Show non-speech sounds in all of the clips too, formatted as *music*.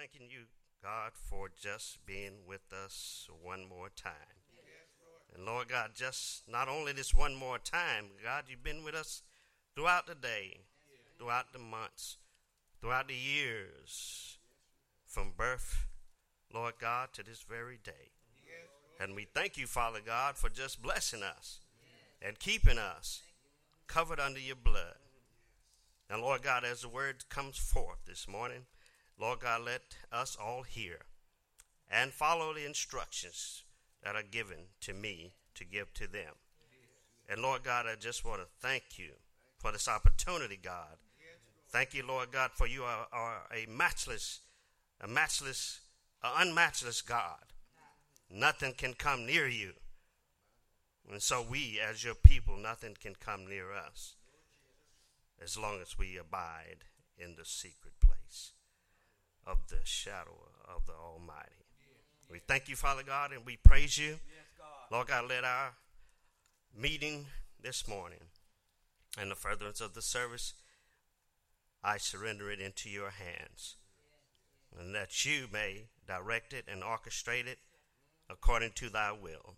thanking you, God, for just being with us one more time. And Lord God, just not only this one more time, God, you've been with us throughout the day, throughout the months, throughout the years, from birth, Lord God, to this very day. And we thank you, Father God, for just blessing us and keeping us covered under your blood. And Lord God, as the word comes forth this morning, Lord God, let us all hear and follow the instructions that are given to me to give to them. And Lord God, I just want to thank you for this opportunity, God. Thank you, Lord God, for you are, are a matchless, a matchless, a unmatchless God. Nothing can come near you. And so we, as your people, nothing can come near us as long as we abide in the secret place of the shadow of the Almighty. We thank you, Father God, and we praise you. Lord God, let our meeting this morning and the furtherance of the service, I surrender it into your hands. And that you may direct it and orchestrate it according to thy will.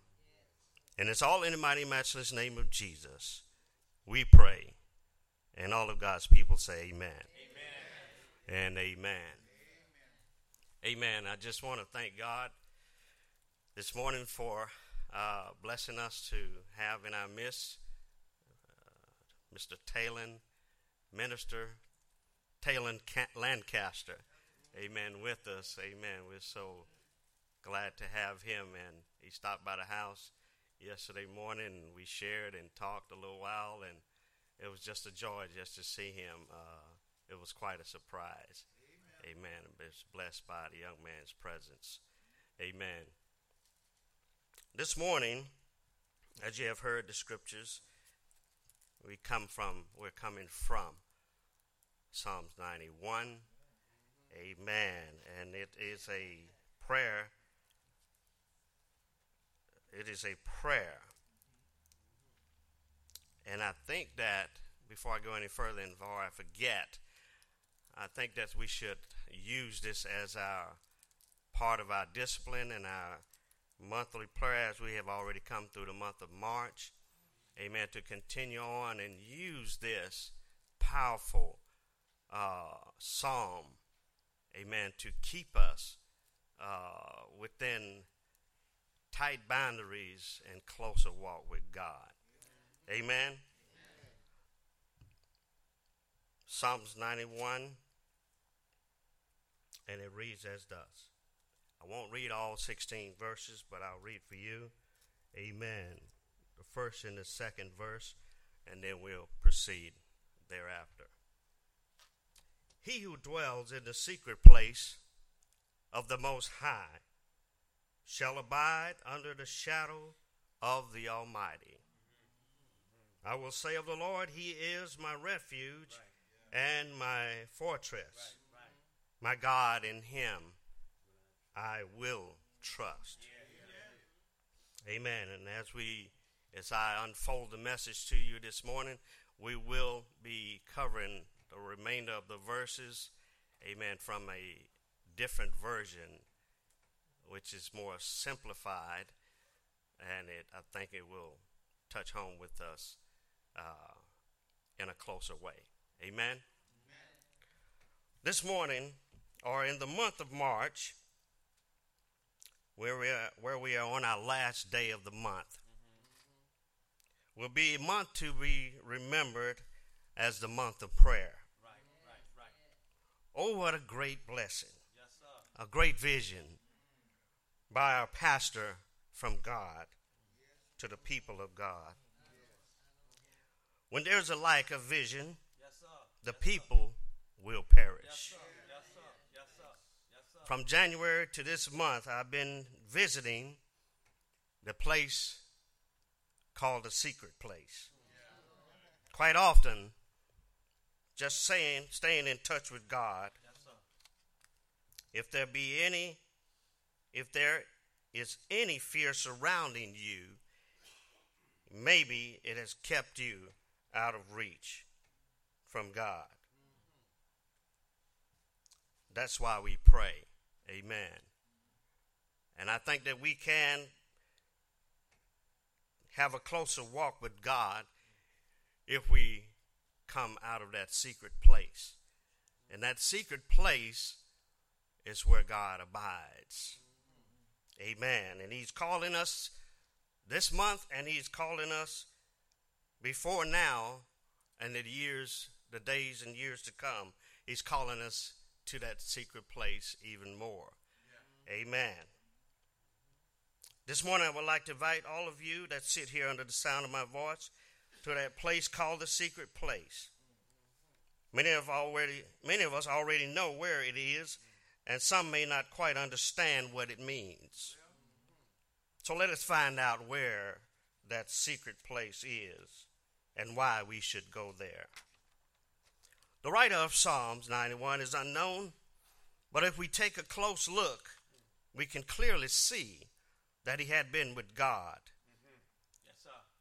And it's all in the mighty, matchless name of Jesus. We pray. And all of God's people say, Amen. amen. And amen. Amen. I just want to thank God this morning for uh, blessing us to have in our midst uh, Mr. Talon, Minister Talon Lancaster. Amen. With us. Amen. We're so glad to have him. And he stopped by the house yesterday morning and we shared and talked a little while. And it was just a joy just to see him. Uh, it was quite a surprise. Amen. Blessed by the young man's presence. Amen. This morning, as you have heard the scriptures, we come from, we're coming from Psalms 91. Amen. And it is a prayer. It is a prayer. And I think that, before I go any further and before I forget, I think that we should use this as our part of our discipline and our monthly prayer as we have already come through the month of March. Amen. To continue on and use this powerful uh, psalm, amen, to keep us uh, within tight boundaries and closer walk with God. Amen. amen. Psalms 91 and it reads as thus. I won't read all 16 verses, but I'll read for you. Amen. The first and the second verse, and then we'll proceed thereafter. He who dwells in the secret place of the Most High shall abide under the shadow of the Almighty. I will say of the Lord, He is my refuge and my fortress. My God, in him I will trust. Amen. And as we, as I unfold the message to you this morning, we will be covering the remainder of the verses, amen, from a different version, which is more simplified, and it, I think it will touch home with us uh, in a closer way. Amen. Amen. This morning, or in the month of March, where we are, where we are on our last day of the month, will be a month to be remembered as the month of prayer. Right, right, right. Oh, what a great blessing! Yes, a great vision by our pastor from God to the people of God. When there's a lack of vision, yes, the people will perish from January to this month, I've been visiting the place called the secret place. Quite often, just saying, staying in touch with God. If there be any, if there is any fear surrounding you, maybe it has kept you out of reach from God. That's why we pray. Amen. And I think that we can have a closer walk with God if we come out of that secret place. And that secret place is where God abides. Amen. And He's calling us this month, and He's calling us before now and the years, the days and years to come. He's calling us to that secret place even more. Yeah. Amen. This morning, I would like to invite all of you that sit here under the sound of my voice to that place called the secret place. Many of already, many of us already know where it is, and some may not quite understand what it means. So let us find out where that secret place is and why we should go there. The writer of Psalms 91 is unknown, but if we take a close look, we can clearly see that he had been with God.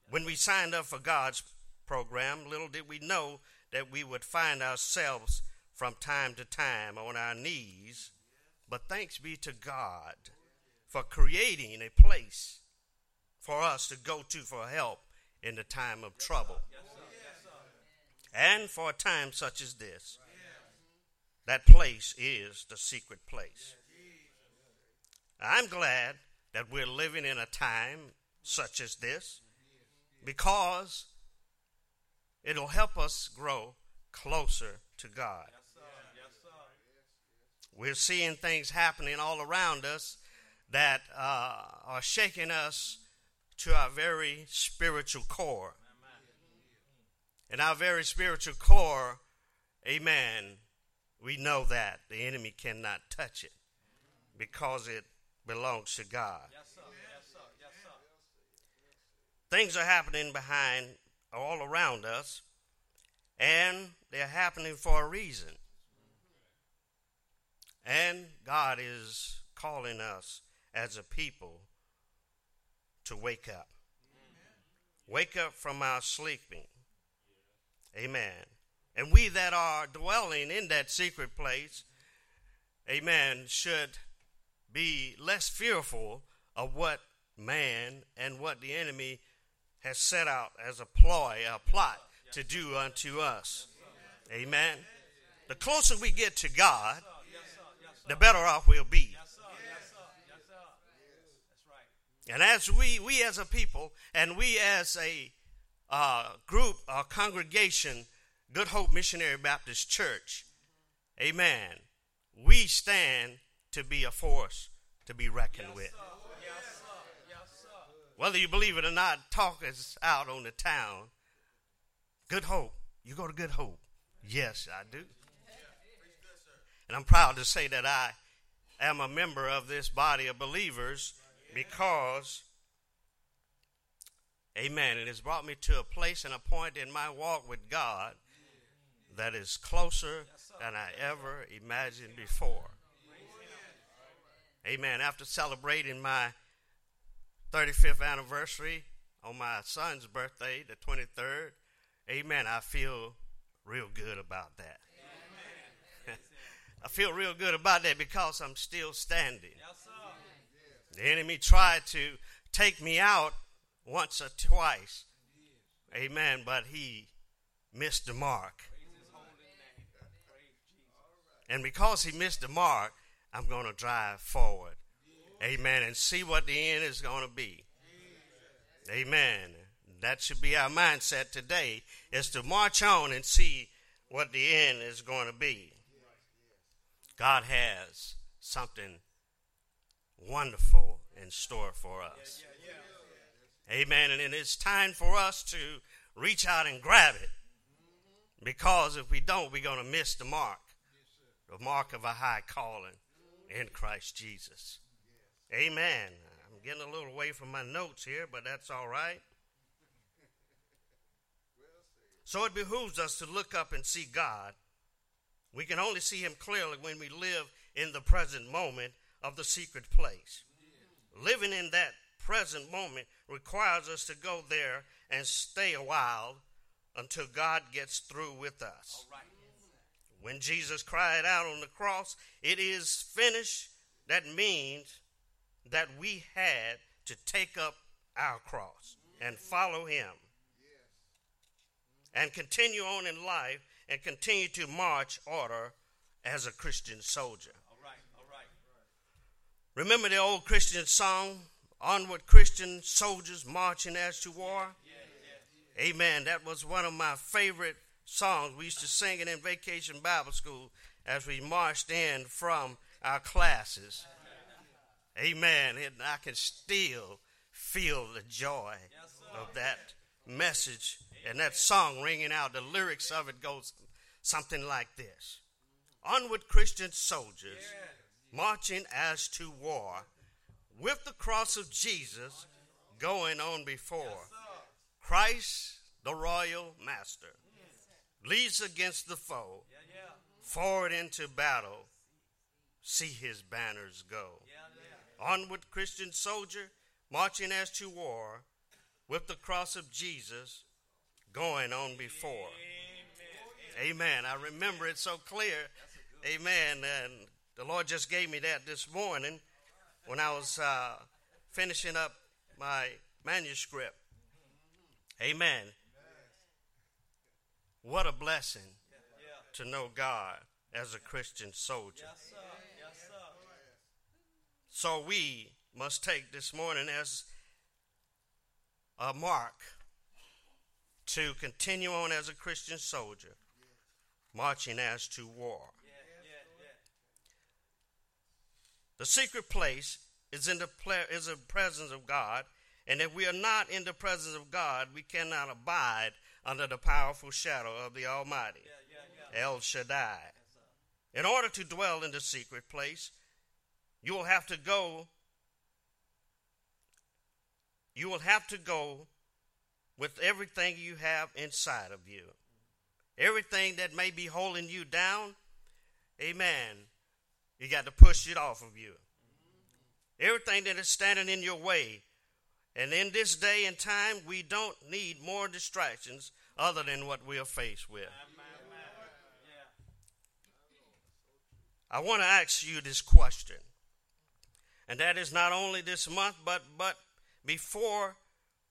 when we signed up for God's program, little did we know that we would find ourselves from time to time on our knees. But thanks be to God for creating a place for us to go to for help in the time of trouble. And for a time such as this, that place is the secret place. I'm glad that we're living in a time such as this because it'll help us grow closer to God. We're seeing things happening all around us that uh, are shaking us to our very spiritual core. In our very spiritual core, amen, we know that the enemy cannot touch it because it belongs to God. Yes, sir. Yes, sir. Yes, sir. Things are happening behind, all around us, and they're happening for a reason. And God is calling us as a people to wake up. Wake up from our sleeping. Amen. And we that are dwelling in that secret place, amen, should be less fearful of what man and what the enemy has set out as a ploy, a plot to do unto us. Amen. The closer we get to God, the better off we'll be. And as we, we as a people, and we as a uh, group, a congregation, Good Hope Missionary Baptist Church, amen, we stand to be a force to be reckoned yes, with. Yes, yes, Whether you believe it or not, talk is out on the town. Good Hope. You go to Good Hope. Yes, I do. And I'm proud to say that I am a member of this body of believers because, amen, it has brought me to a place and a point in my walk with God that is closer than I ever imagined before. Amen. After celebrating my 35th anniversary on my son's birthday, the 23rd, amen, I feel real good about that. *laughs* I feel real good about that because I'm still standing. The enemy tried to take me out once or twice. Amen. But he missed the mark. And because he missed the mark, I'm going to drive forward. Amen. And see what the end is going to be. Amen. That should be our mindset today is to march on and see what the end is going to be. God has something wonderful in store for us. Amen. And it's time for us to reach out and grab it. Because if we don't, we're going to miss the mark the mark of a high calling in Christ Jesus. Amen. I'm getting a little away from my notes here, but that's all right. So it behooves us to look up and see God. We can only see Him clearly when we live in the present moment of the secret place. Living in that present moment requires us to go there and stay a while until God gets through with us. When Jesus cried out on the cross, It is finished, that means that we had to take up our cross and follow him and continue on in life and continue to march order as a Christian soldier. All right, all right. Remember the old Christian song, Onward Christian Soldiers Marching as to War? Amen. That was one of my favorite songs. We used to sing it in vacation Bible school as we marched in from our classes. Amen. And I can still feel the joy of that message and that song ringing out. The lyrics of it goes something like this Onward, Christian soldiers, marching as to war, with the cross of Jesus going on before. Christ, the royal master, leads against the foe, forward into battle. See his banners go. Onward, Christian soldier, marching as to war, with the cross of Jesus going on before. Amen. I remember it so clear. Amen. And the Lord just gave me that this morning when I was uh, finishing up my manuscript. Amen. What a blessing to know God as a Christian soldier. Yes, sir. Yes, sir. So we must take this morning as a mark to continue on as a Christian soldier, marching as to war. Yeah, yeah, yeah. The secret place is in the ple- is the presence of God, and if we are not in the presence of God, we cannot abide under the powerful shadow of the Almighty, Yeah, yeah, yeah. El Shaddai. In order to dwell in the secret place, you will have to go. You will have to go with everything you have inside of you. Everything that may be holding you down, amen. You got to push it off of you. Everything that is standing in your way. And in this day and time, we don't need more distractions other than what we are faced with. I want to ask you this question. And that is not only this month, but but before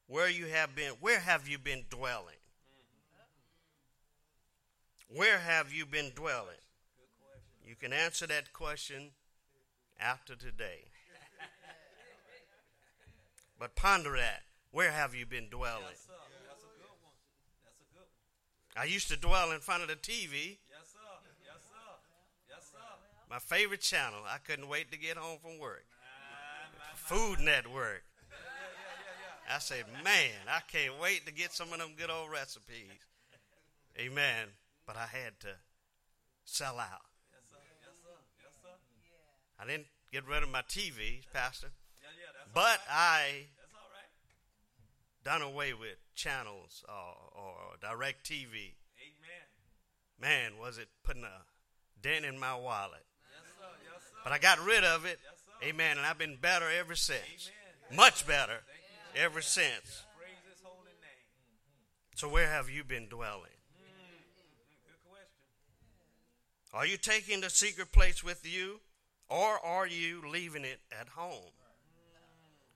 where you have been, where have you been dwelling? Where have you been dwelling? You can answer that question after today. But ponder that. Where have you been dwelling? Yes, sir. That's a good one. That's a good one. I used to dwell in front of the TV, Yes, sir. Yes, sir. Yes, sir. my favorite channel. I couldn't wait to get home from work. My, my. Food Network. Yeah, yeah, yeah, I said, man, I can't wait to get some of them good old recipes. Amen. But I had to sell out. yeah. Yes, sir. Yes, sir. Yes, sir. I didn't get rid of my TV, Pastor, Yeah, yeah. That's but right. I That's all right. done away with channels or, or DirecTV. Amen. Man, was it putting a dent in my wallet. Yes, sir. Yes, sir. But I got rid of it. Yes. Amen. And I've been better ever since. Amen. Much better ever since. Praise His holy name. So, where have you been dwelling? Mm-hmm. Good question. Are you taking the secret place with you, or are you leaving it at home?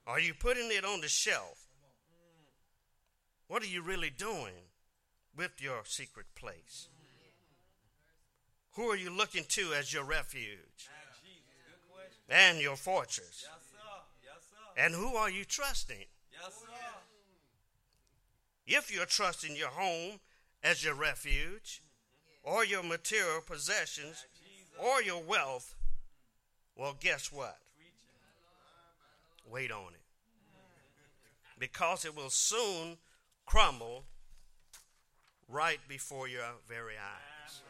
Are you putting it on the shelf? What are you really doing with your secret place? Who are you looking to as your refuge and your fortress? And who are you trusting? If you're trusting your home as your refuge, or your material possessions, or your wealth, well, guess what? Wait on it. Because it will soon crumble right before your very eyes.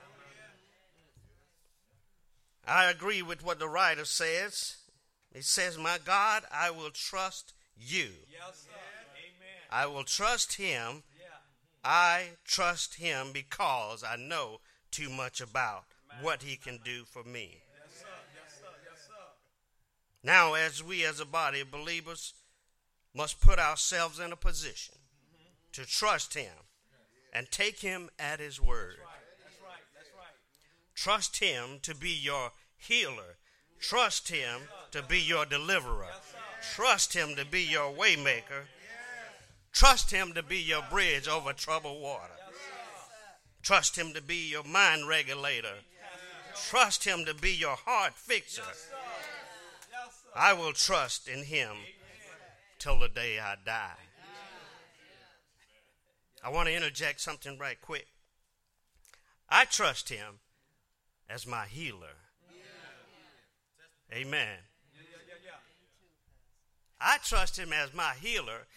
I agree with what the writer says. He says, My God, I will trust you. Yes, I will trust him. Yeah. I trust him because I know too much about what he can do for me. Yes, sir. Yes, sir. Yes, sir. Now, as we as a body of believers must put ourselves in a position to trust him and take him at his word. Trust him to be your healer, Trust him to be your deliverer. Trust him to be your waymaker. Trust him to be your bridge over troubled water. Trust him to be your mind regulator. Trust him to be your heart fixer. I will trust in him till the day I die. I want to interject something right quick. I trust him as my healer. Amen. I trust him as my healer,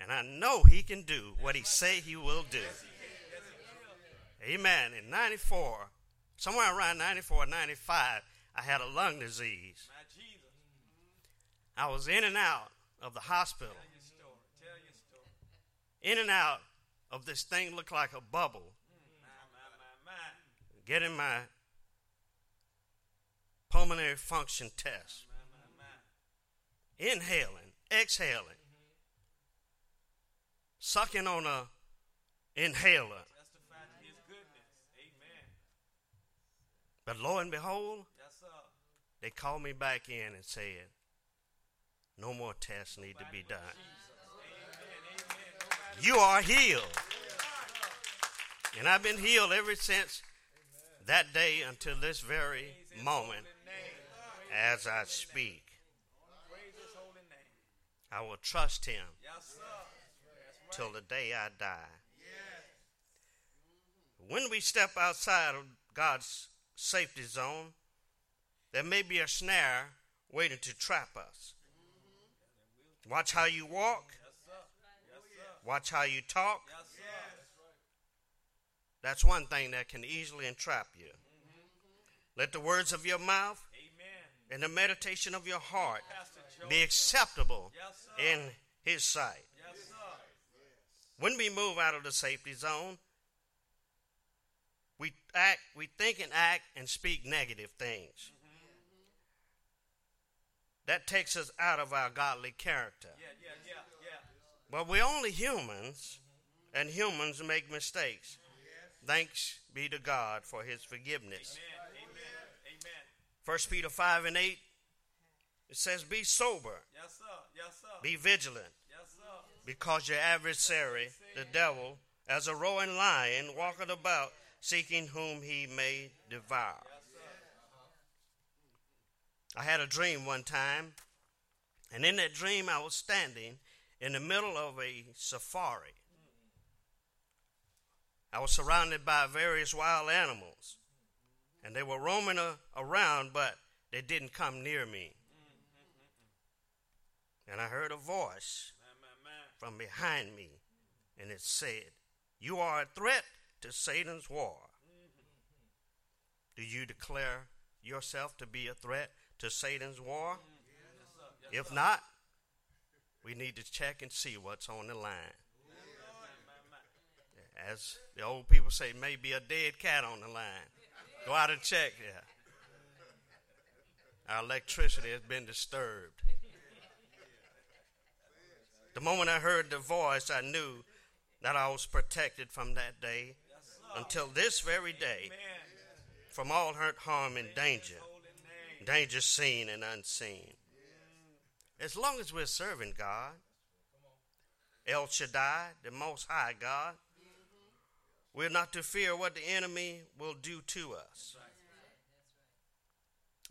and I know he can do what he say he will do. Amen. In 94, somewhere around 94 95, I had a lung disease. I was in and out of the hospital. In and out of this thing looked like a bubble. Getting my pulmonary function test. Inhaling, exhaling, sucking on a inhaler. But lo and behold, they called me back in and said, no more tests need to be done. You are healed. And I've been healed ever since that day until this very moment as I speak. I will trust him till the day I die. When we step outside of God's safety zone, there may be a snare waiting to trap us. Watch how you walk. Watch how you talk. That's one thing that can easily entrap you. Let the words of your mouth and the meditation of your heart be acceptable in His sight. When we move out of the safety zone, we act, we think and act and speak negative things. That takes us out of our godly character. But we're only humans, and humans make mistakes. Thanks be to God for his forgiveness. First Peter 5 and 8, it says, Be sober, Yes, sir. Yes, sir. be vigilant, Yes, sir. because your adversary, the devil, as a roaring lion, walketh about, seeking whom he may devour. I had a dream one time, and in that dream, I was standing in the middle of a safari. I was surrounded by various wild animals, and they were roaming a- around, but they didn't come near me. And I heard a voice from behind me, and it said, You are a threat to Satan's war. Do you declare yourself to be a threat to Satan's war? If not, we need to check and see what's on the line. As the old people say, maybe a dead cat on the line. Go out and check. Yeah. Our electricity has been disturbed. The moment I heard the voice, I knew that I was protected from that day until this very day from all hurt, harm, and danger, danger seen and unseen. As long as we're serving God, El Shaddai, the Most High God, we're not to fear what the enemy will do to us.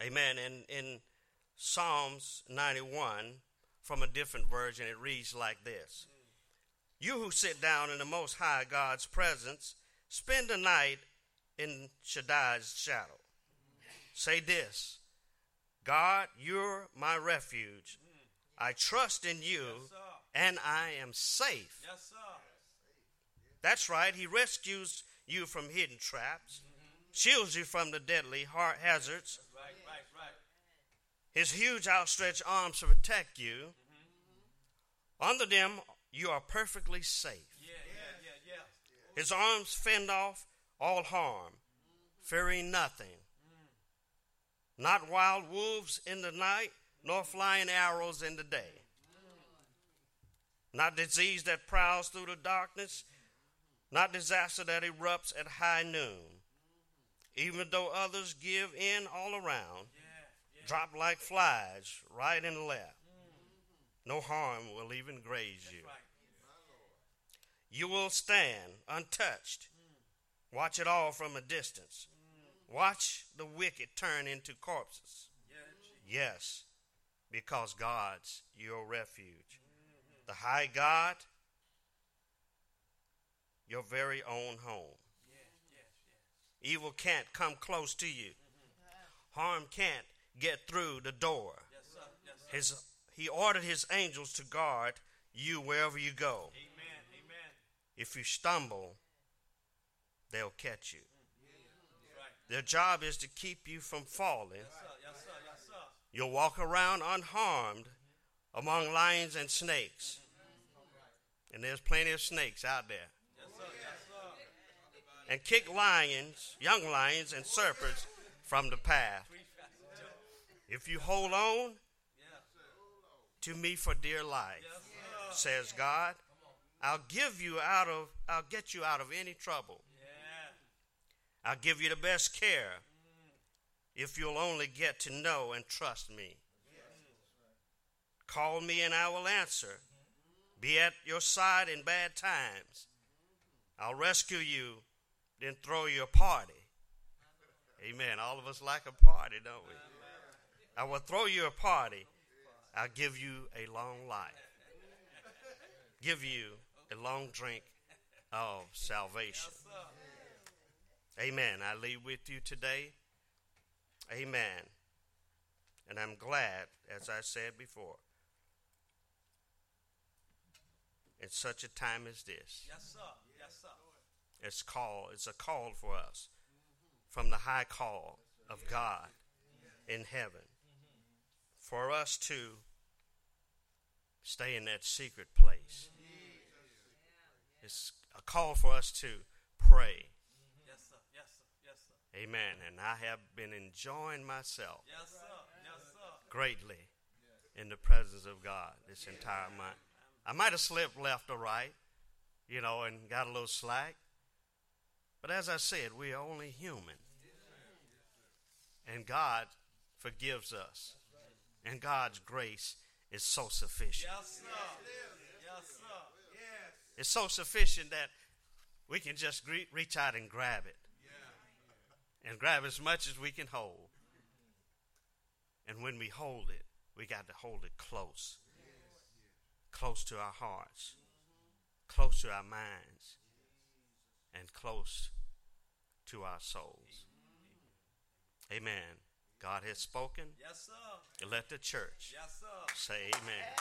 Amen. And in Psalms 91, from a different version, it reads like this You who sit down in the Most High God's presence, spend the night in Shaddai's shadow. Say this God, you're my refuge. Mm. I trust in you, and I am safe. Yes, sir. That's right, He rescues you from hidden traps, mm-hmm. shields you from the deadly heart hazards. Right, right, right. His huge outstretched arms to protect you. Mm-hmm. Under them, you are perfectly safe. Yeah, yeah, yeah. His arms fend off all harm, fearing nothing. Not wild wolves in the night, nor flying arrows in the day. Not disease that prowls through the darkness, not disaster that erupts at high noon. Even though others give in all around, drop like flies right and left. No harm will even graze you. You will stand untouched. Watch it all from a distance. Watch the wicked turn into corpses. Yes, because God's your refuge. The high God, your very own home. Yes, yes, yes. Evil can't come close to you. Harm can't get through the door. Yes, sir. Yes, sir. His, he ordered his angels to guard you wherever you go. Amen. Amen. If you stumble, they'll catch you. Their job is to keep you from falling. Yes, sir. Yes, sir. Yes, sir. You'll walk around unharmed among lions and snakes. And there's plenty of snakes out there. Yes, sir. Yes, sir. And kick lions, young lions, and serpents from the path. Preach, Pastor Joe. If you hold on to me for dear life, says God, I'll give you out of I'll get you out of any trouble. I'll give you the best care if you'll only get to know and trust me. Call me and I will answer. Be at your side in bad times. I'll rescue you, then throw you a party. Amen. All of us like a party, don't we? I will throw you a party. I'll give you a long life. Give you a long drink of salvation. Amen. I leave with you today. Amen. And I'm glad, as I said before, in such a time as this, Yes, sir. Yes, sir. it's call. It's a call for us from the high call of God in heaven for us to stay in that secret place. It's a call for us to pray. Yes, sir. Yes, sir. Yes, sir. Amen. And I have been enjoying myself Yes, sir. Yes, sir. greatly in the presence of God this entire month. I might have slipped left or right, you know, and got a little slack. But as I said, we are only human. And God forgives us. And God's grace is so sufficient. Yes, sir. Yes, sir. It's so sufficient that we can just gre- reach out and grab it. And grab as much as we can hold. And when we hold it, we got to hold it close. Close to our hearts, close to our minds, and close to our souls. Amen. God has spoken. Yes, sir. Let the church Yes, sir. say amen.